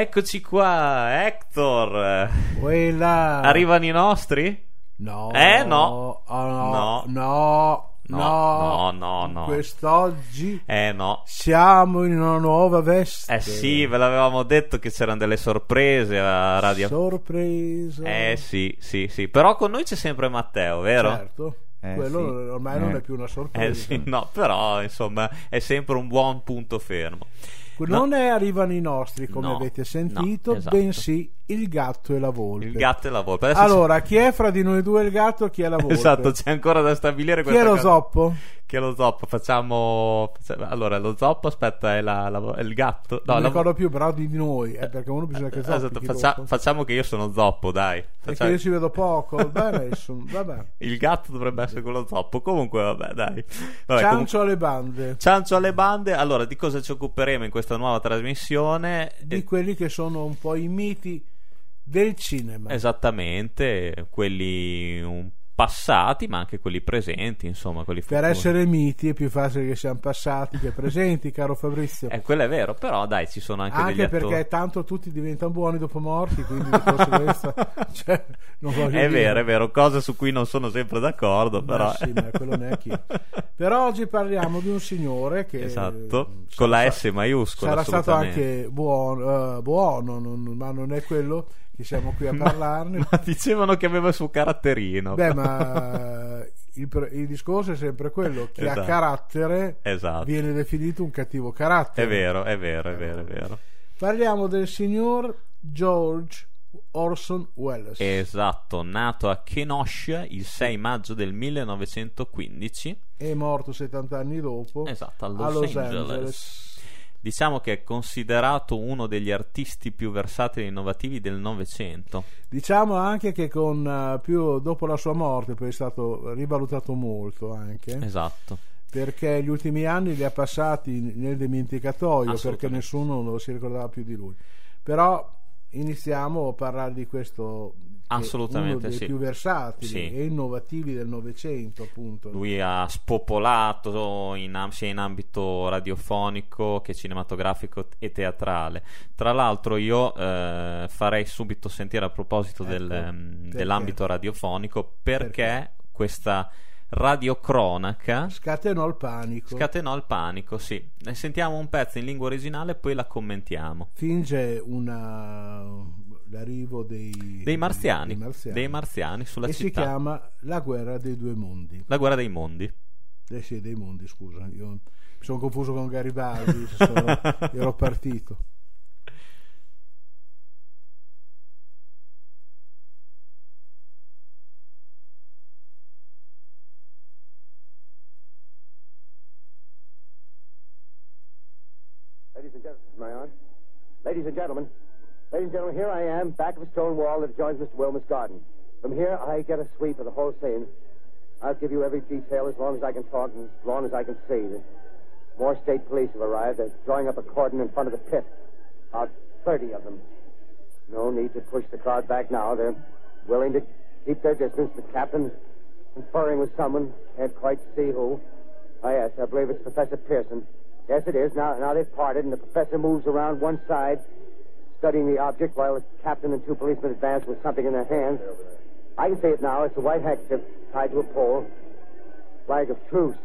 Eccoci qua, Hector. Quella. Arrivano i nostri? No. Eh, no. Oh, No. no. No. No, no, No. no. Quest'oggi Eh no. siamo in una nuova veste. Eh sì, ve l'avevamo detto che c'erano delle sorprese a radio. Sorpresa. Eh sì, sì, sì. Però con noi c'è sempre Matteo, vero? Certo. Eh, Quello sì. ormai non Eh. è più una sorpresa. Eh sì, no, però insomma è sempre un buon punto fermo. Non ne arrivano i nostri, come No, avete sentito, no, esatto. bensì il gatto e la volpe. Il gatto e la volpe. Adesso Allora, chi è fra di noi due il gatto? Chi è la c'è- volpe? Esatto, c'è ancora da stabilire Chi è lo cosa. zoppo? Chi è lo zoppo? Facciamo. Allora, lo zoppo, aspetta, è, la- la- è il gatto. No, non mi la- ricordo più, però di noi, eh, perché uno bisogna che zoppi. Esatto, faccia- facciamo che io sono zoppo, dai. Perché Facciamo- io ci vedo poco. Beh, vabbè. Il gatto dovrebbe essere quello zoppo. Comunque, vabbè, dai. Vabbè, Ciancio comunque- alle bande. Ciancio alle bande. Allora, di cosa ci occuperemo in questa nuova trasmissione? Di quelli che sono un po' i miti del cinema. Esattamente, quelli un passati, ma anche quelli presenti, insomma, quelli Per futuri. essere miti è più facile che siano passati che presenti, caro Fabrizio. Eh, quello è vero, però dai, ci sono anche, degli Anche attori. perché tanto tutti diventano buoni dopo morti, quindi di conseguenza cioè, non voglio È dire. vero, è vero, cose su cui non sono sempre d'accordo, Ma però... sì, ma quello neanche Però oggi parliamo di un signore che Esatto, eh, con la S maiuscola. Sarà stato anche buono, eh, buono non- ma non è quello che siamo qui a parlarne. Ma dicevano che aveva il suo caratterino. Beh, ma il, il discorso è sempre quello: chi Esatto. ha carattere Esatto. viene definito un cattivo carattere. È vero, è vero, è vero, è vero. Parliamo del signor George Orson Welles. Esatto, nato a Kenosha il 6 maggio del 1915. È morto 70 anni dopo Esatto, a Los, a Los Angeles. Angeles. Diciamo che è considerato uno degli artisti più versatili e innovativi del Novecento. Diciamo anche che con eh, più dopo la sua morte poi è stato rivalutato molto anche Esatto. perché gli ultimi anni li ha passati nel dimenticatoio perché nessuno si ricordava più di lui. Però iniziamo a parlare di questo Assolutamente uno dei sì. più versatili Sì. e innovativi del Novecento, appunto. Lui ha spopolato in sia in ambito radiofonico che cinematografico e teatrale. Tra l'altro, io eh, farei subito sentire a proposito del, Ecco, ehm, perché? dell'ambito radiofonico perché, Perché? questa radiocronaca Scatenò il panico. scatenò il panico. Sì, sentiamo un pezzo in lingua originale e poi la commentiamo. finge una l'arrivo dei, Dei marziani, dei marziani. dei marziani sulla e si città. chiama La guerra dei due mondi. La guerra dei mondi. Eh sì, dei mondi, scusa, io mi sono confuso con Garibaldi, sono- ero partito. Ladies and gentlemen? Ladies and gentlemen, here I am, back of a stone wall that adjoins Mr. Wilmer's garden. From here, I get a sweep of the whole scene. I'll give you every detail as long as I can talk and as long as I can see. More state police have arrived. They're drawing up a cordon in front of the pit. About 30 of them. No need to push the crowd back now. They're willing to keep their distance. The captain's conferring with someone. Can't quite see who. Oh, yes, I believe it's Professor Pearson. Yes, it is. Now, now they've parted, and the professor moves around one side, studying the object, while the captain and two policemen advance with something in their hands. I can see it now. It's a white handkerchief tied to a pole. Flag of truce.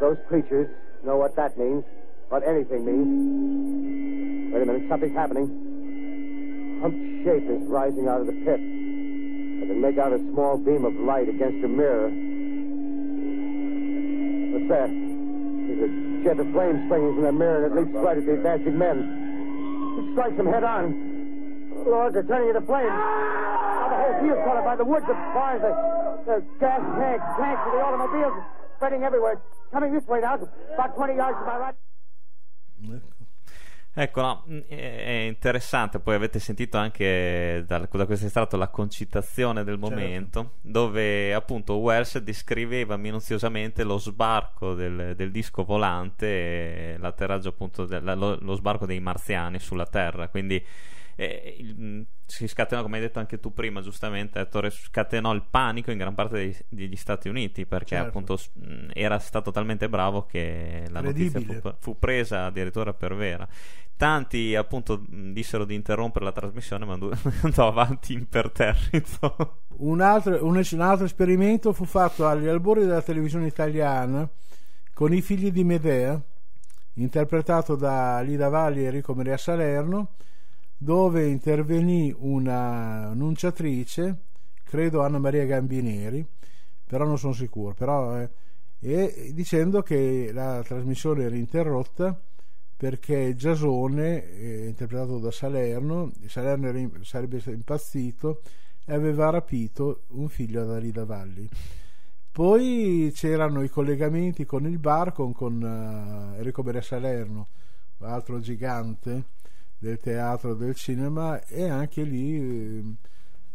Those creatures know what that means, what anything means. Wait a minute, something's happening. Humped shape is rising out of the pit. I can make out a small beam of light against a mirror. What's that? There's a jet of flame springing from the mirror and it leaps right at the advancing men. It strikes them head on. Lord, they're turning into flames. Now the whole field's caught up by the wood, the barns, the, the gas tanks, tanks of the automobiles spreading everywhere. Coming this way now, about 20 yards to my right. Ecco. Ecco, no, mh, è interessante, poi avete sentito anche da, da questo estratto la concitazione del Certo. momento, dove appunto Wells descriveva minuziosamente lo sbarco del, del disco volante, l'atterraggio appunto, del- lo, lo sbarco dei marziani sulla Terra, quindi eh, il- mh, si scatenò, come hai detto anche tu prima, giustamente, Ettore, scatenò il panico in gran parte dei- degli Stati Uniti, perché Certo. appunto mh, era stato talmente bravo che la notizia fu, fu presa addirittura per vera. tanti appunto dissero di interrompere la trasmissione ma andò avanti imperterrito. Un altro, un, un altro esperimento fu fatto agli albori della televisione italiana con i figli di Medea, interpretato da Lida Valli e Enrico Maria Salerno, dove intervenì una annunciatrice, credo Anna Maria Gambineri, però non sono sicuro, però, eh, e dicendo che la trasmissione era interrotta perché Giasone, eh, interpretato da Salerno, Salerno era, sarebbe impazzito e aveva rapito un figlio ad Alida Valli. Poi c'erano i collegamenti con il bar con, uh, Enrico Berea Salerno, altro gigante del teatro del cinema, e anche lì eh,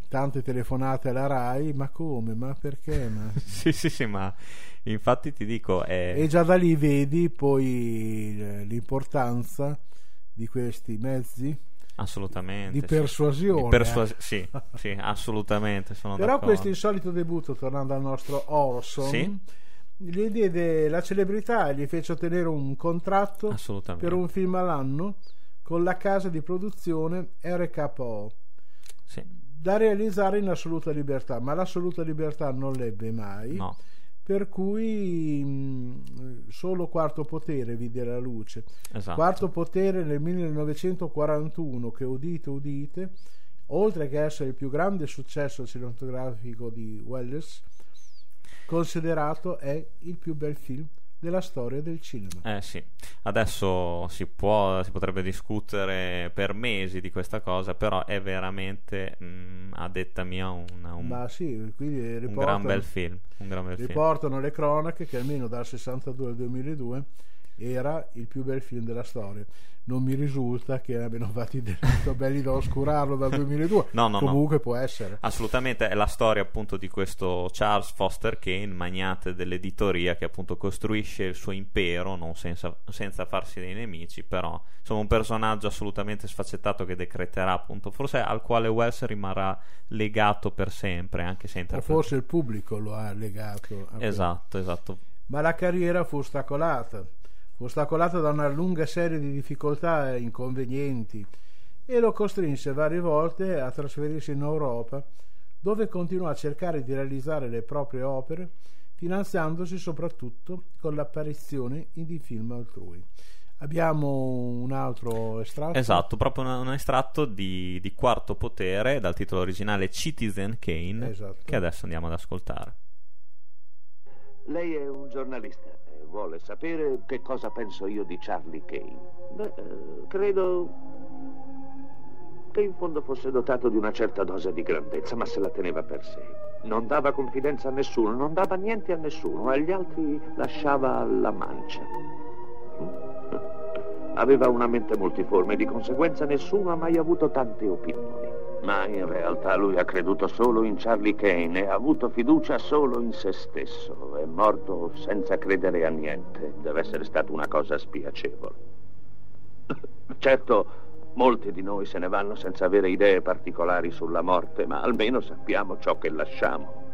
tante telefonate alla RAI, ma come, ma perché? Ma... sì, sì, sì, ma infatti ti dico... È... E già da lì vedi poi eh, l'importanza di questi mezzi assolutamente di persuasione di persuas- eh. sì, sì, assolutamente però d'accordo. questo insolito debutto tornando al nostro Orson sì? gli diede la celebrità gli fece ottenere un contratto per un film all'anno con la casa di produzione RKO sì. da realizzare in assoluta libertà ma l'assoluta libertà non l'ebbe mai no per cui mh, solo Quarto Potere vide la luce. Esatto. Quarto Potere nel 1941, che udite, udite, oltre che essere il più grande successo cinematografico di Welles, considerato è il più bel film della storia del cinema. Eh sì, adesso si, può, si potrebbe discutere per mesi di questa cosa, però è veramente, mh, mm, a detta mia, una, un, sì, un, gran bel film. Un gran bel riportano film. le cronache che almeno dal 62 al 2002 era il più bel film della storia. Non mi risulta che abbiano fatti delitto belli da oscurarlo dal 2002. no, no, Comunque no. può essere. Assolutamente, è la storia appunto di questo Charles Foster Kane, magnate dell'editoria che appunto costruisce il suo impero, non senza, senza farsi dei nemici, però insomma un personaggio assolutamente sfaccettato che decreterà appunto, forse al quale Wells rimarrà legato per sempre, anche se interpreta. O forse il pubblico lo ha legato. esatto, esatto. Ma la carriera fu ostacolata ostacolato da una lunga serie di difficoltà e inconvenienti e lo costrinse varie volte a trasferirsi in Europa, dove continuò a cercare di realizzare le proprie opere, finanziandosi soprattutto con l'apparizione in film altrui. Abbiamo un altro estratto. Esatto, proprio un, un estratto di, di, Quarto Potere dal titolo originale Citizen Kane, esatto. che adesso andiamo ad ascoltare. Lei è un giornalista vuole sapere che cosa penso io di Charlie Kane. Beh, eh, credo che in fondo fosse dotato di una certa dose di grandezza, ma se la teneva per sé. Non dava confidenza a nessuno, non dava niente a nessuno, agli altri lasciava la mancia. Aveva una mente multiforme, di conseguenza nessuno ha mai avuto tante opinioni. Ma in realtà lui ha creduto solo in Charlie Kane e ha avuto fiducia solo in se stesso. È morto senza credere a niente. Deve essere stata una cosa spiacevole. Certo, molti di noi se ne vanno senza avere idee particolari sulla morte, ma almeno sappiamo ciò che lasciamo.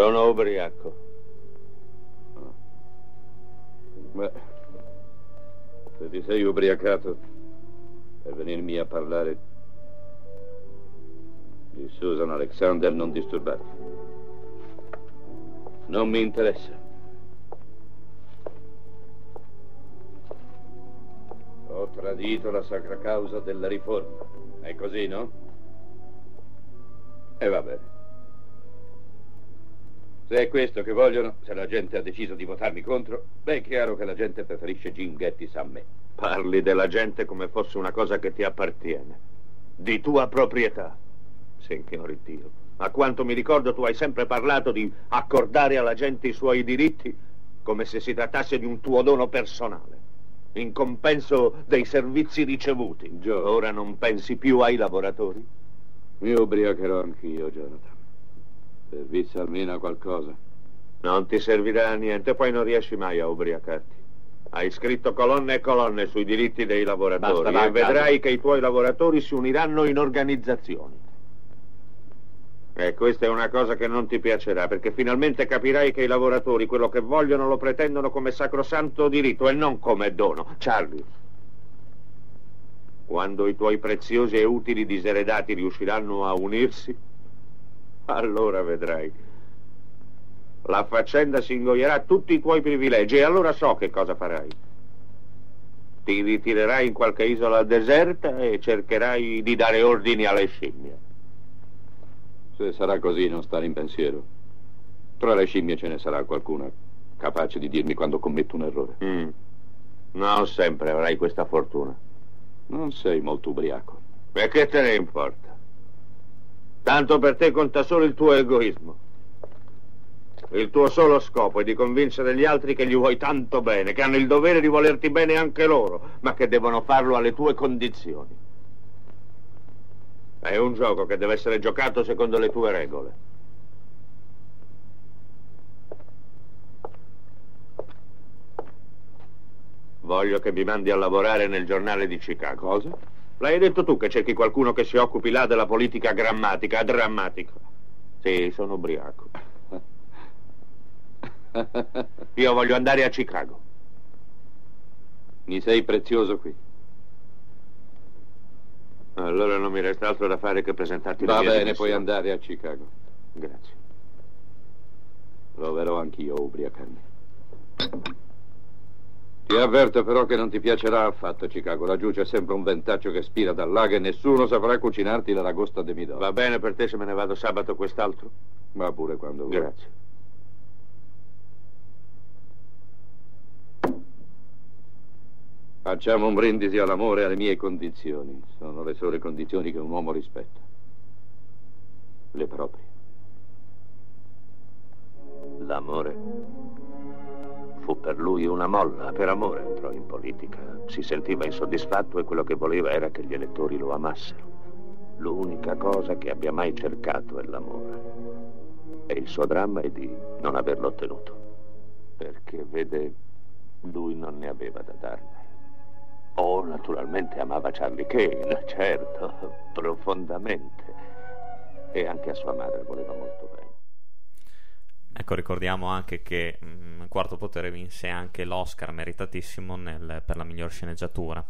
Sono ubriaco. Beh, se ti sei ubriacato per venirmi a parlare di Susan Alexander, non disturbarti. Non mi interessa. Ho tradito la sacra causa della riforma. È così, no? E va bene. Se è questo che vogliono, se la gente ha deciso di votarmi contro, beh, è chiaro che la gente preferisce Jim Gettis a me. Parli della gente come fosse una cosa che ti appartiene. Di tua proprietà. Signore Dio. A quanto mi ricordo tu hai sempre parlato di accordare alla gente i suoi diritti come se si trattasse di un tuo dono personale. In compenso dei servizi ricevuti. Joe. Ora non pensi più ai lavoratori? Mi ubriacherò anch'io, Jonathan. Servizio almeno a qualcosa. Non ti servirà a niente, poi non riesci mai a ubriacarti. Hai scritto colonne e colonne sui diritti dei lavoratori Basta, e vedrai che i tuoi lavoratori si uniranno in organizzazioni. E questa è una cosa che non ti piacerà, perché finalmente capirai che i lavoratori quello che vogliono lo pretendono come sacrosanto diritto e non come dono. Charlie, quando i tuoi preziosi e utili diseredati riusciranno a unirsi, allora vedrai. La faccenda si ingoierà tutti i tuoi privilegi e allora so che cosa farai. Ti ritirerai in qualche isola deserta e cercherai di dare ordini alle scimmie. Se sarà così, non stare in pensiero. Tra le scimmie ce ne sarà qualcuna capace di dirmi quando commetto un errore. Mm. Non sempre avrai questa fortuna. Non sei molto ubriaco. E che te ne importa? Tanto per te conta solo il tuo egoismo. Il tuo solo scopo è di convincere gli altri che gli vuoi tanto bene, che hanno il dovere di volerti bene anche loro, ma che devono farlo alle tue condizioni. È un gioco che deve essere giocato secondo le tue regole. Voglio che mi mandi a lavorare nel giornale di Chicago. Cosa? L'hai detto tu che cerchi qualcuno che si occupi là della politica grammatica, drammatica. Sì, sono ubriaco. Io voglio andare a Chicago. Mi sei prezioso qui. Allora non mi resta altro da fare che presentarti la Va mia bene, dimissioni. puoi andare a Chicago. Grazie. Proverò anch'io a ubriacarmi. Ti avverto però che non ti piacerà affatto Chicago. Laggiù c'è sempre un ventaccio che spira dal lago e nessuno saprà cucinarti la ragosta de midoro. Va bene per te se me ne vado sabato quest'altro? Va pure quando vuoi. Grazie. Facciamo un brindisi all'amore e alle mie condizioni. Sono le sole condizioni che un uomo rispetta. Le proprie. L'amore fu per lui una molla. Per amore entrò in politica. Si sentiva insoddisfatto e quello che voleva era che gli elettori lo amassero. L'unica cosa che abbia mai cercato è l'amore. E il suo dramma è di non averlo ottenuto. Perché, vede, lui non ne aveva da darne. Oh, naturalmente amava Charlie Kane, certo, profondamente. E anche a sua madre voleva molto bene. Ecco, ricordiamo anche che mm, Quarto Potere vinse anche l'Oscar meritatissimo nel- per la miglior sceneggiatura.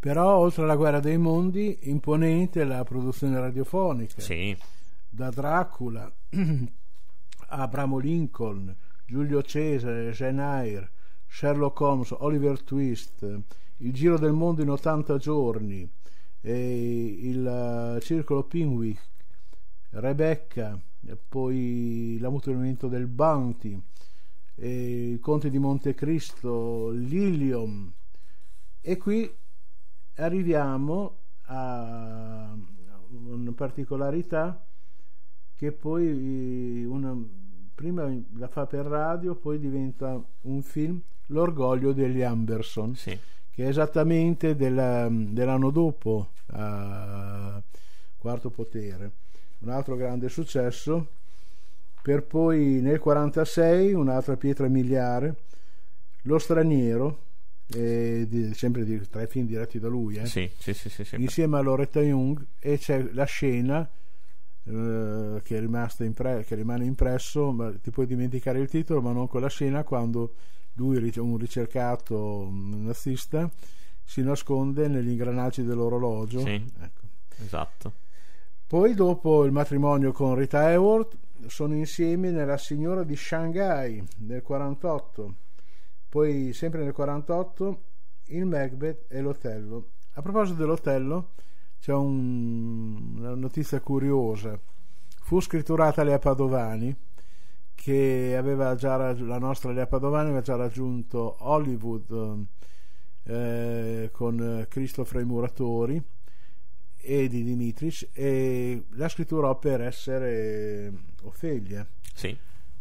Però, oltre alla guerra dei mondi, imponente la produzione radiofonica. Sì, Da Dracula a Abramo Lincoln, Giulio Cesare, Jane Eyre, Sherlock Holmes, Oliver Twist, Il giro del mondo in 80 giorni, il eh, Circolo Pinwick, Rebecca, poi L'ammutamento del Bounty, e Il Conte di Montecristo, Lilium. E qui arriviamo a una particolarità che poi una, prima la fa per radio, poi diventa un film, L'orgoglio degli Amberson, sì. che è esattamente della- dell'anno dopo, a Quarto Potere. Un altro grande successo, per poi nel 46 un'altra pietra miliare, Lo straniero, di- sempre di, tra i film diretti da lui, eh, Sì, sì, sì, insieme a Loretta Young e c'è la scena eh, che, è rimasta impre- che rimane impresso ma ti puoi dimenticare il titolo ma non quella scena quando lui un ricercato nazista si nasconde negli ingranaggi dell'orologio. Ecco. Esatto. Poi dopo il matrimonio con Rita Hayworth sono insieme nella signora di Shanghai nel 48 poi sempre nel 48 il Macbeth e l'Otello. A proposito dell'Otello c'è un- una notizia curiosa. Fu scritturata Lea Padovani che aveva già la nostra Lea Padovani aveva già raggiunto Hollywood eh, con Cristo fra i muratori e di Dimitric e la scritturò per essere Ofelia Sì.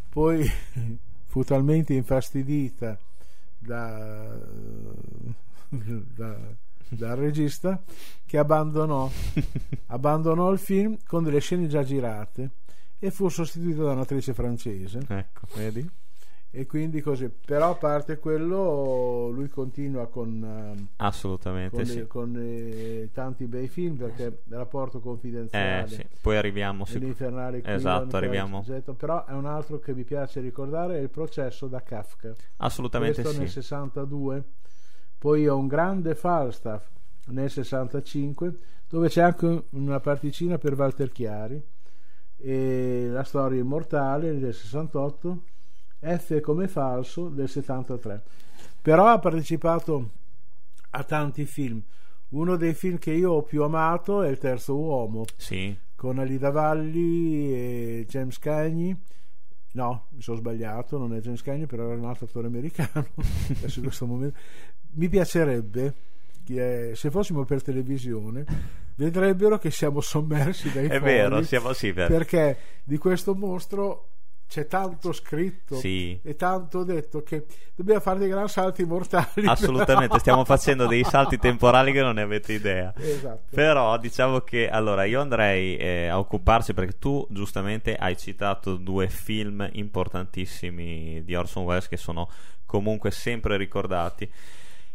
poi fu talmente infastidita da, da- dal regista che abbandonò, abbandonò il film con delle scene già girate e fu sostituito da un'attrice francese. Ecco, vedi? E quindi così, però a parte quello, lui continua con, eh, Assolutamente con, sì. con, eh, tanti bei film perché rapporto confidenziale. Eh, sì. Poi arriviamo sic- l'Infernale Esatto, arriviamo. esatto, però è un altro che mi piace ricordare è il processo da Kafka Assolutamente questo sì. nel 62 poi ho un grande Falstaff nel 65 dove c'è anche una particina per Walter Chiari e la storia immortale del 68 F come falso del 73 però ha partecipato a tanti film. Uno dei film che io ho più amato è il terzo uomo. Sì, con Alida Valli e James Cagney. No, mi sono sbagliato non è James Cagney però era un altro attore americano. Adesso in questo momento. Mi piacerebbe che eh, se fossimo per televisione vedrebbero che siamo sommersi dai è fogli. vero, siamo sì, per- perché di questo mostro c'è tanto scritto Sì. e tanto detto che dobbiamo fare dei gran salti mortali Assolutamente, stiamo facendo dei salti temporali che non ne avete idea. esatto Però diciamo che allora io andrei eh, a occuparsi perché tu giustamente hai citato due film importantissimi di Orson Welles che sono comunque sempre ricordati.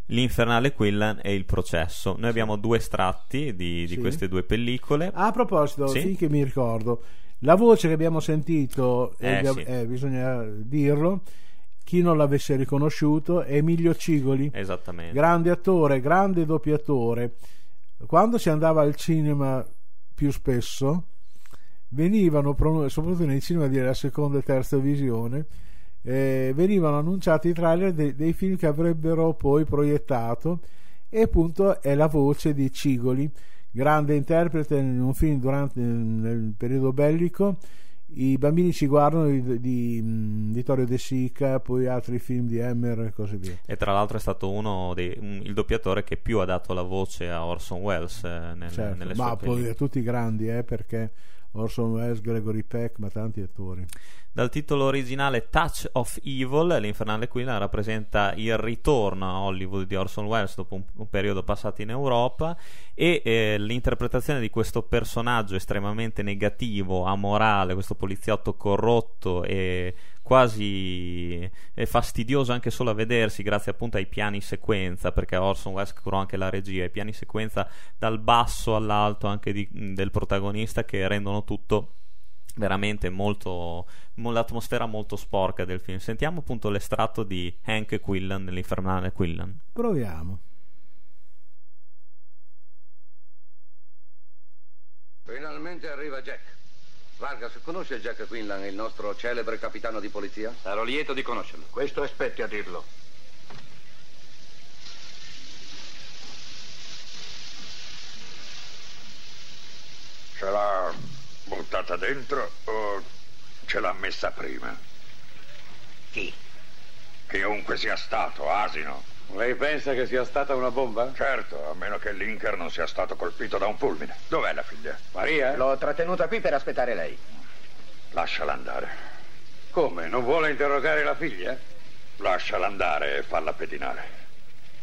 L'Infernale Quillan e Il Processo. Noi abbiamo due estratti di, di Sì. queste due pellicole. A proposito, Sì? finché mi ricordo, la voce che abbiamo sentito, Eh, eh, sì. eh, bisogna dirlo, chi non l'avesse riconosciuto, è Emilio Cigoli, Esattamente. grande attore, grande doppiatore. Quando si andava al cinema più spesso, venivano, soprattutto nei cinema della seconda e terza visione, eh, venivano annunciati i trailer de- dei film che avrebbero poi proiettato e appunto è la voce di Cigoli, grande interprete in un film durante nel periodo bellico. I bambini ci guardano di, di, mm, Vittorio De Sica, poi altri film di Emmer e così via. E tra l'altro è stato uno dei un- il doppiatore che più ha dato la voce a Orson Welles eh, nel- Certo, nelle sue ma poi a tutti grandi, eh, perché Orson Welles, Gregory Peck, ma tanti attori. Dal titolo originale Touch of Evil, l'Infernale Quillan rappresenta il ritorno a Hollywood di Orson Welles dopo un, un periodo passato in Europa e eh, l'interpretazione di questo personaggio estremamente negativo, amorale, questo poliziotto corrotto e quasi eh, fastidioso anche solo a vedersi grazie appunto ai piani sequenza perché Orson Welles curò anche la regia, i piani sequenza dal basso all'alto anche di- del protagonista che rendono tutto veramente molto mo- l'atmosfera molto sporca del film sentiamo appunto l'estratto di Hank Quillan nell'infernale Quillan Proviamo. Finalmente arriva Jack. Vargas, conosce Jack Quinlan, il nostro celebre capitano di polizia? Sarò lieto di conoscerlo. Questo aspetti a dirlo. Ce l'ha buttata dentro o ce l'ha messa prima? Chi? Chiunque sia stato, asino. Lei pensa che sia stata una bomba? Certo, a meno che l'Inker non sia stato colpito da un fulmine. Dov'è la figlia? Maria? L'ho trattenuta qui per aspettare lei. Lasciala andare. Come? Non vuole interrogare la figlia? Lasciala andare e falla pedinare.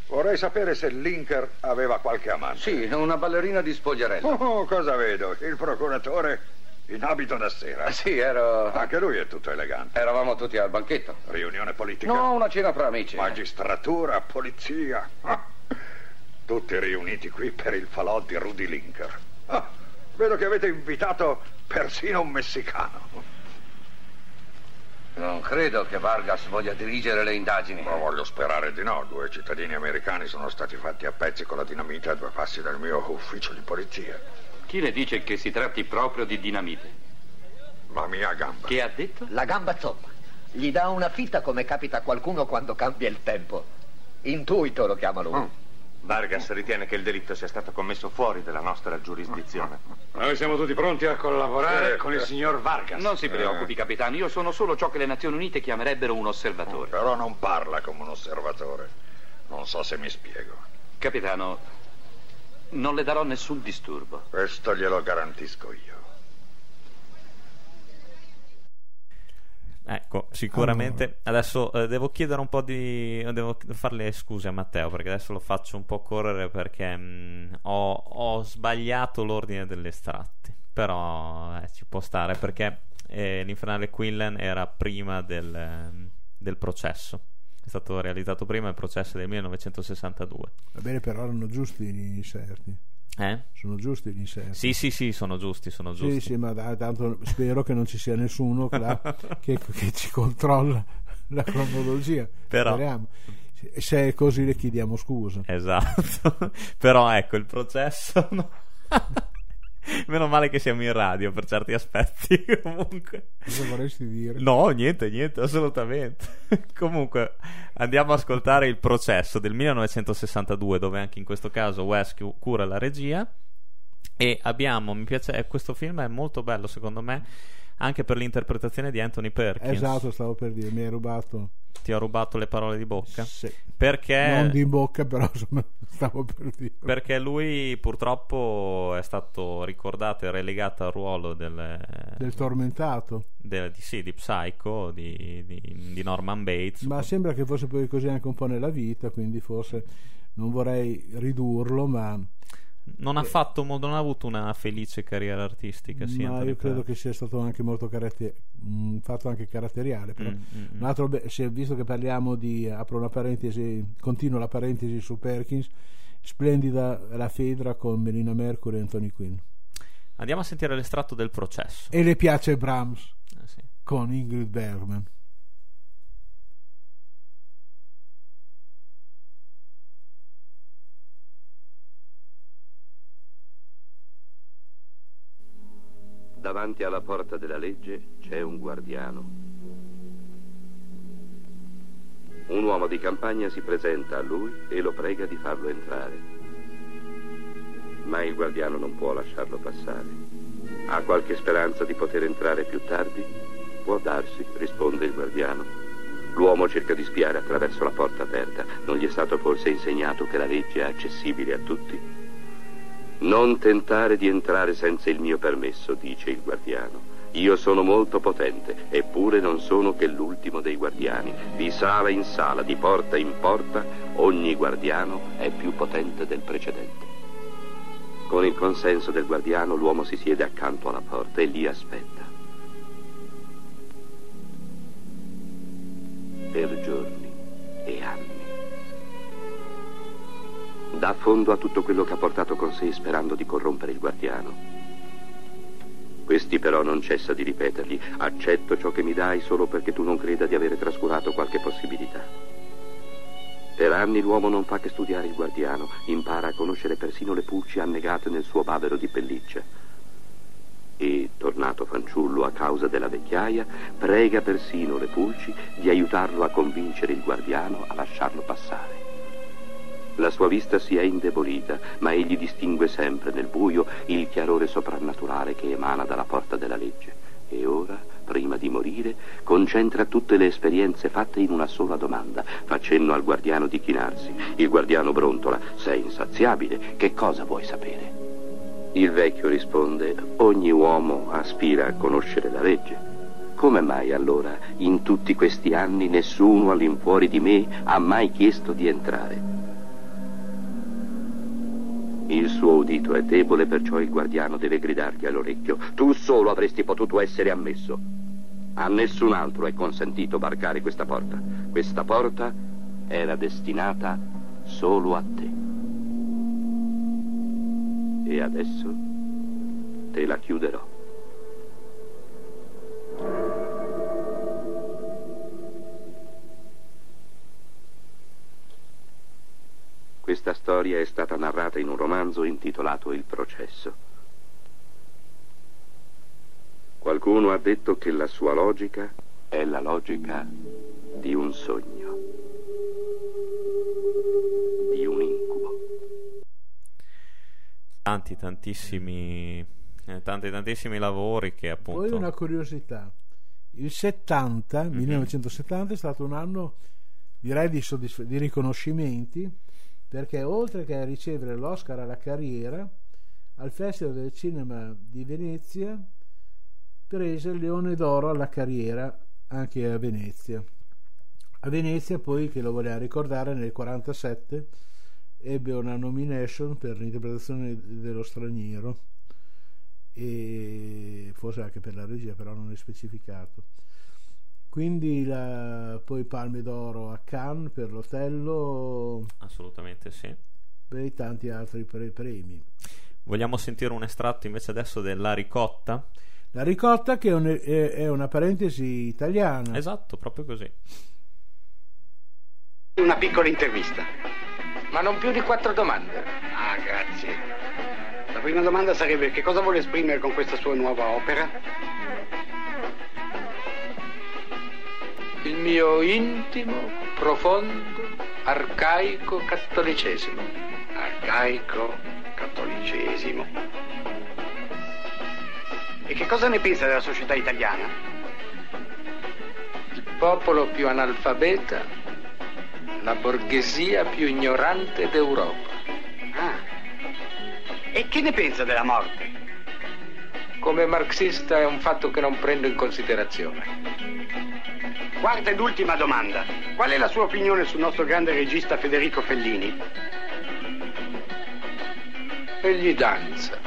Vorrei sapere se l'Inker aveva qualche amante. Sì, una ballerina di spogliarello. Oh, cosa vedo? Il procuratore in abito da sera. Ah, sì, ero... Anche lui è tutto elegante. Eravamo tutti al banchetto. Riunione politica. No, una cena fra amici. Magistratura, polizia. Ah, Tutti riuniti qui per il falò di Rudy Linker. Ah, vedo che avete invitato persino un messicano. Non credo che Vargas voglia dirigere le indagini. Ma voglio sperare di no. Due cittadini americani sono stati fatti a pezzi con la dinamite a due passi dal mio ufficio di polizia. Chi le dice che si tratti proprio di dinamite? La mia gamba. Che ha detto? La gamba zoppa. Gli dà una fitta come capita a qualcuno quando cambia il tempo. Intuito lo chiama lui. Mm. Vargas ritiene che il delitto sia stato commesso fuori dalla nostra giurisdizione. Noi siamo tutti pronti a collaborare Eh, con il eh. signor Vargas. Non si preoccupi, capitano, io sono solo ciò che le Nazioni Unite chiamerebbero un osservatore. Però non parla come un osservatore. Non so se mi spiego. Capitano, non le darò nessun disturbo. Questo glielo garantisco io. Ecco, sicuramente adesso eh, devo chiedere un po' di. Devo farle scuse a Matteo perché adesso lo faccio un po' correre perché mh, ho, ho sbagliato l'ordine delle estratti. Però eh, ci può stare perché e l'infernale Quinlan era prima del, ehm, del processo. È stato realizzato prima il processo del 1962. Va bene, però erano giusti gli inserti. Eh? Sono giusti gli inserti. Sì, sì, sì, sono giusti, sono giusti. Sì, sì, ma dai, tanto spero che non ci sia nessuno là che, che ci controlla la cronologia. Però- Speriamo. Se- Se è così le chiediamo scusa. Esatto. Però ecco, il processo... no. Meno male che siamo in radio per certi aspetti. Comunque... Cosa vorresti dire? No, niente, niente, assolutamente. Comunque, andiamo ad ascoltare il processo del 1962, dove anche in questo caso Wes cu- cura la regia. E abbiamo, mi piace, eh, questo film è molto bello secondo me, anche per l'interpretazione di Anthony Perkins. Esatto, stavo per dire, mi hai rubato. Ti ho rubato le parole di bocca. Sì. Perché... Non di bocca, però stavo per dire. Perché lui purtroppo è stato ricordato e relegato al ruolo del, Del tormentato. del- di, sì, di Psycho, di, di- di Norman Bates. Ma sembra che fosse poi così anche un po' nella vita, quindi forse non vorrei ridurlo, ma, Non ha, fatto, mo- non ha avuto una felice carriera artistica. Sì, ma io credo che sia stato anche molto caratter- un fatto anche caratteriale. Però. Mm, mm, mm. Un altro be- se- visto che parliamo di, apro una parentesi, continuo la parentesi su Perkins, splendida la Fedra con Melina Mercury e Anthony Quinn. Andiamo a sentire l'estratto del processo. E le piace Brahms Eh, sì. con Ingrid Bergman. Davanti alla porta della legge c'è un guardiano. Un uomo di campagna si presenta a lui e lo prega di farlo entrare. Ma il guardiano non può lasciarlo passare. Ha qualche speranza di poter entrare più tardi? Può darsi, risponde il guardiano. L'uomo cerca di spiare attraverso la porta aperta. Non gli è stato forse insegnato che la legge è accessibile a tutti? Non tentare di entrare senza il mio permesso, dice il guardiano. Io sono molto potente, eppure non sono che l'ultimo dei guardiani. Di sala in sala, di porta in porta, ogni guardiano è più potente del precedente. Con il consenso del guardiano l'uomo si siede accanto alla porta e lì aspetta. Per giorni Dà fondo a tutto quello che ha portato con sé sperando di corrompere il guardiano. Questi però non cessa di ripetergli, accetto ciò che mi dai solo perché tu non creda di avere trascurato qualche possibilità. Per anni l'uomo non fa che studiare il guardiano, impara a conoscere persino le pulci annegate nel suo bavero di pelliccia. E, tornato fanciullo a causa della vecchiaia, prega persino le pulci di aiutarlo a convincere il guardiano a lasciarlo passare. La sua vista si è indebolita, ma egli distingue sempre nel buio il chiarore soprannaturale che emana dalla porta della legge. E ora, prima di morire, concentra tutte le esperienze fatte in una sola domanda. Fa cenno al guardiano di chinarsi. Il guardiano brontola: Sei insaziabile, che cosa vuoi sapere? Il vecchio risponde: Ogni uomo aspira a conoscere la legge. Come mai allora, in tutti questi anni, nessuno all'infuori di me ha mai chiesto di entrare? Il suo udito è debole, perciò il guardiano deve gridargli all'orecchio. Tu solo avresti potuto essere ammesso. A nessun altro è consentito varcare questa porta. Questa porta era destinata solo a te. E adesso te la chiuderò. Questa storia è stata narrata in un romanzo intitolato Il processo. Qualcuno ha detto che la sua logica è la logica di un sogno, di un incubo. Tanti, tantissimi, eh, tanti, tantissimi lavori che appunto... Poi una curiosità. Il 70, Mhm. 1970 è stato un anno direi di, soddisf- di riconoscimenti perché oltre che ricevere l'Oscar alla carriera al Festival del Cinema di Venezia prese il Leone d'Oro alla carriera anche a Venezia. A Venezia poi, che lo voleva ricordare, nel 1947 ebbe una nomination per l'interpretazione dello straniero e forse anche per la regia, però non è specificato. Quindi la, poi Palme d'Oro a Cannes per l'Otello. Assolutamente sì. E tanti altri pre- premi. Vogliamo sentire un estratto invece adesso della ricotta? La ricotta che è, un, è, è una parentesi italiana. Esatto, proprio così. Una piccola intervista. Ma non più di quattro domande. Ah, grazie. La prima domanda sarebbe che cosa vuole esprimere con questa sua nuova opera? Il mio intimo, profondo, arcaico cattolicesimo. Arcaico cattolicesimo. E che cosa ne pensa della società italiana? Il popolo più analfabeta, la borghesia più ignorante d'Europa. Ah. E che ne pensa della morte? Come marxista è un fatto che non prendo in considerazione. Quarta ed ultima domanda. Qual è la sua opinione sul nostro grande regista Federico Fellini? Egli danza.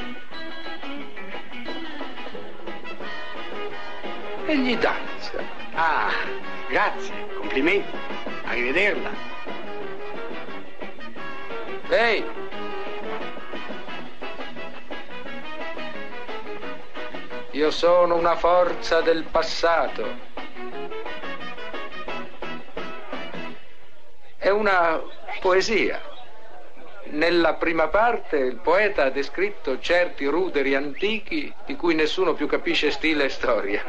Egli danza. Ah, grazie, complimenti. Arrivederla. Ehi! Io sono una forza del passato. Una poesia. Nella prima parte il poeta ha descritto certi ruderi antichi di cui nessuno più capisce stile e storia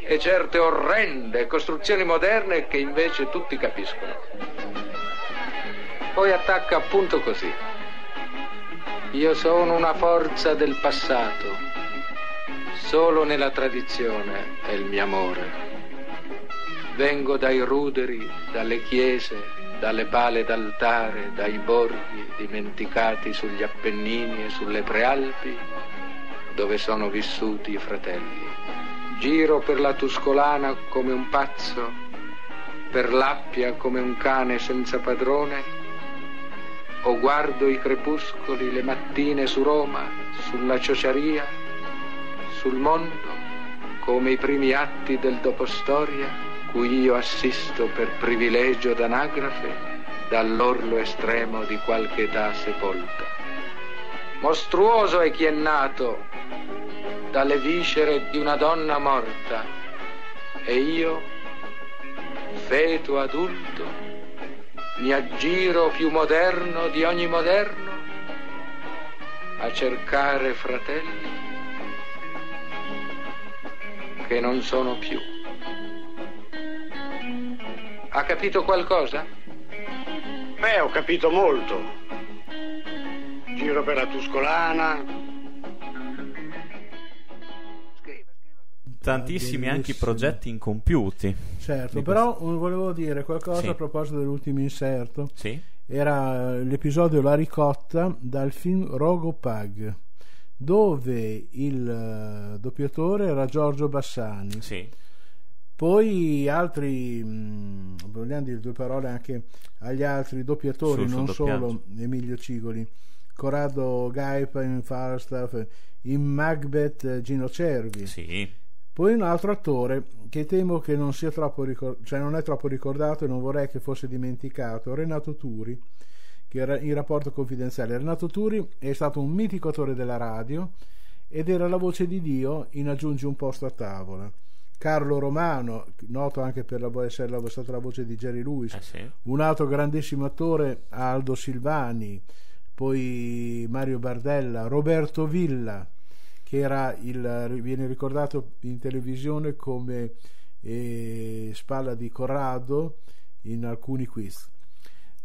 e certe orrende costruzioni moderne che invece tutti capiscono. Poi attacca appunto così. Io sono una forza del passato, solo nella tradizione è il mio amore. Vengo dai ruderi, dalle chiese, dalle pale d'altare, dai borghi dimenticati sugli Appennini e sulle Prealpi, dove sono vissuti i fratelli. Giro per la Tuscolana come un pazzo, per l'Appia come un cane senza padrone, o guardo i crepuscoli le mattine su Roma, sulla ciociaria, sul mondo, come i primi atti del dopostoria cui io assisto per privilegio d'anagrafe dall'orlo estremo di qualche età sepolta. Mostruoso è chi è nato dalle viscere di una donna morta e io, feto adulto, mi aggiro più moderno di ogni moderno a cercare fratelli che non sono più. Ha capito qualcosa? Beh, ho capito molto. Giro per la Tuscolana. Tantissimi anche i progetti incompiuti. Certo, però volevo dire qualcosa Sì. a proposito dell'ultimo inserto. Sì. Era l'episodio La ricotta dal film Rogo Pug, dove il eh, doppiatore era Giorgio Bassani. Sì. Poi altri, mh, vogliamo dire due parole anche agli altri doppiatori, Sul- non doppiaggio. solo Emilio Cigoli, Corrado Gaipa in Falstaff, in Macbeth eh, Gino Cervi. Sì. Poi un altro attore che temo che non sia troppo ricor- cioè non è troppo ricordato e non vorrei che fosse dimenticato, Renato Turi, che era in rapporto confidenziale. Renato Turi è stato un mitico attore della radio ed era la voce di Dio in Aggiungi un posto a tavola. Carlo Romano, noto anche per la, essere la- stata la voce di Jerry Lewis, Eh sì. un altro grandissimo attore, Aldo Silvani, poi Mario Bardella, Roberto Villa, che era il, viene ricordato in televisione come eh, spalla di Corrado in alcuni quiz.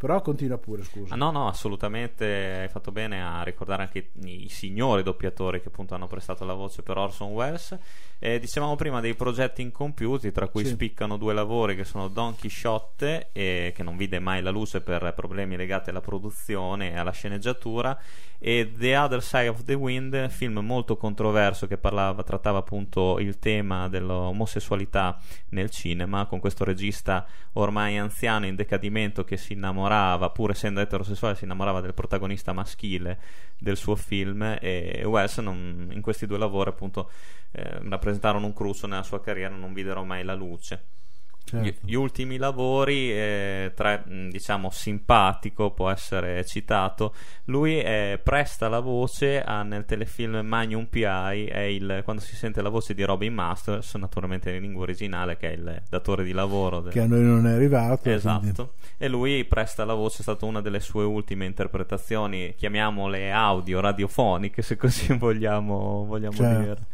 Però continua pure, scusa. Ah, no, no, assolutamente hai fatto bene a ricordare anche i signori doppiatori che appunto hanno prestato la voce per Orson Welles. Eh, dicevamo prima dei progetti incompiuti, tra cui Sì. spiccano due lavori che sono Don Chisciotte, eh, che non vide mai la luce per problemi legati alla produzione e alla sceneggiatura, e The Other Side of the Wind, film molto controverso che parlava, trattava appunto il tema dell'omosessualità nel cinema, con questo regista ormai anziano in decadimento che si innamorava innamorava, pur essendo eterosessuale, si innamorava del protagonista maschile del suo film e non, in questi due lavori appunto eh, rappresentarono un cruccio nella sua carriera, non videro mai la luce. Certo. Gli, ultimi lavori, eh, tra diciamo simpatico, può essere citato. Lui eh, presta la voce a, nel telefilm Magnum PI. Il, quando si sente la voce di Robin Masters, naturalmente in lingua originale, che è il datore di lavoro del... che a noi non è arrivato. Esatto. Quindi... E lui presta la voce, è stata una delle sue ultime interpretazioni, chiamiamole audio, radiofoniche, se così vogliamo, vogliamo certo. dire.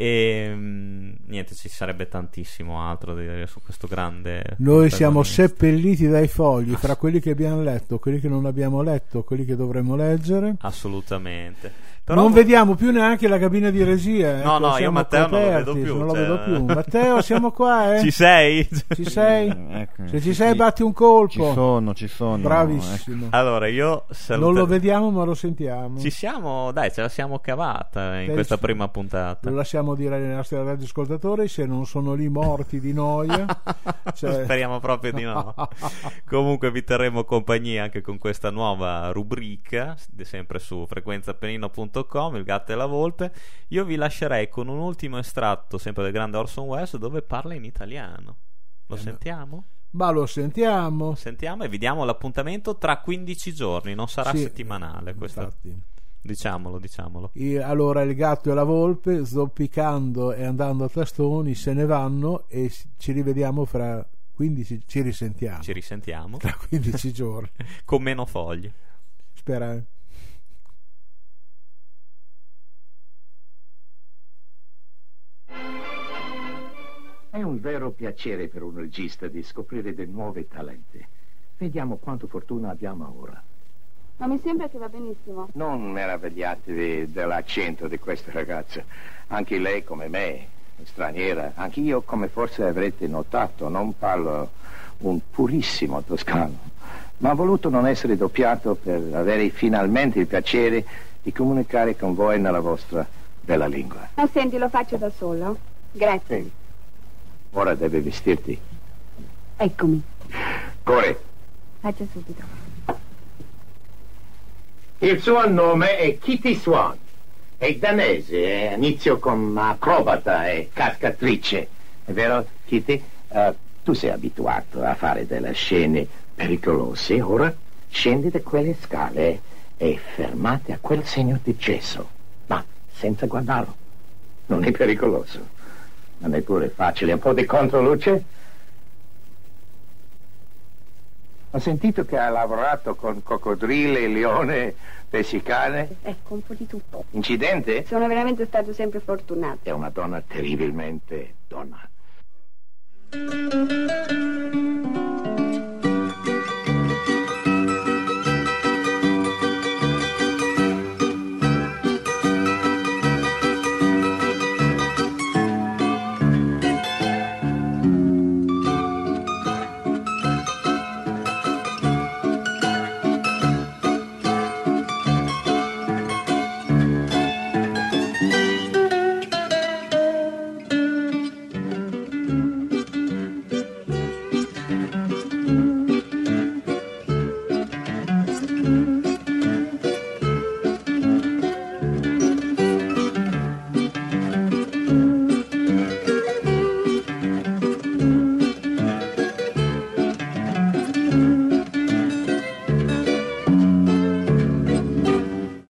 E mm, niente, ci sarebbe tantissimo altro da dire su questo grande. Noi siamo seppelliti dai fogli fra quelli che abbiamo letto, quelli che non abbiamo letto, quelli che dovremmo leggere. Assolutamente. Però... Non vediamo più neanche la cabina di regia. No, ecco, no, io Matteo coperti, non lo vedo più. Non lo vedo più. Matteo, siamo qua, eh? Ci sei? Ci sei? ecco, Se ci sei, batti un colpo. Ci sono, ci sono. Bravissimo. Ecco. Allora, io saluto... Non lo vediamo, ma lo sentiamo. Ci siamo, dai, ce la siamo cavata in Dai, questa prima puntata. Lo lasciamo dire ai nostri radioascoltatori se non sono lì morti di noia. cioè... Speriamo proprio di no. Comunque vi terremo compagnia anche con questa nuova rubrica, sempre su frequenzapenino.com gmail.com, il gatto e la volpe. Io vi lascerei con un ultimo estratto, sempre del grande Orson Welles, dove parla in italiano. Lo eh, sentiamo? Ma lo sentiamo. Sentiamo e vi diamo l'appuntamento tra 15 giorni, non sarà sì, settimanale questo. Infatti. Diciamolo, diciamolo. E allora il gatto e la volpe, zoppicando e andando a tastoni, se ne vanno e ci rivediamo fra 15 ci risentiamo. Ci risentiamo. Tra 15 giorni. Con meno fogli. Spera. Eh. È un vero piacere per un regista di scoprire dei nuovi talenti. Vediamo quanta fortuna abbiamo ora. Ma mi sembra che va benissimo. Non meravigliatevi dell'accento di questa ragazza. Anche lei, come me, straniera, anche io, come forse avrete notato, non parlo un purissimo toscano, ma ho voluto non essere doppiato per avere finalmente il piacere di comunicare con voi nella vostra bella lingua. Ma senti, lo faccio da solo. Grazie. Sì. Ora deve vestirti. Eccomi. Corre. Faccia subito. Il suo nome è Kitty Swan. È danese, inizio con acrobata e cascatrice. È vero, Kitty? Uh, tu sei abituato a fare delle scene pericolose. Ora scendi da quelle scale e fermati a quel segno di gesso. Ma senza guardarlo. Non è pericoloso. Non è pure facile, un po' di controluce. Ho sentito che ha lavorato con coccodrile, leone, pescicane. Ecco, un po' di tutto. Incidente? Sono veramente stato sempre fortunato. È una donna terribilmente donna.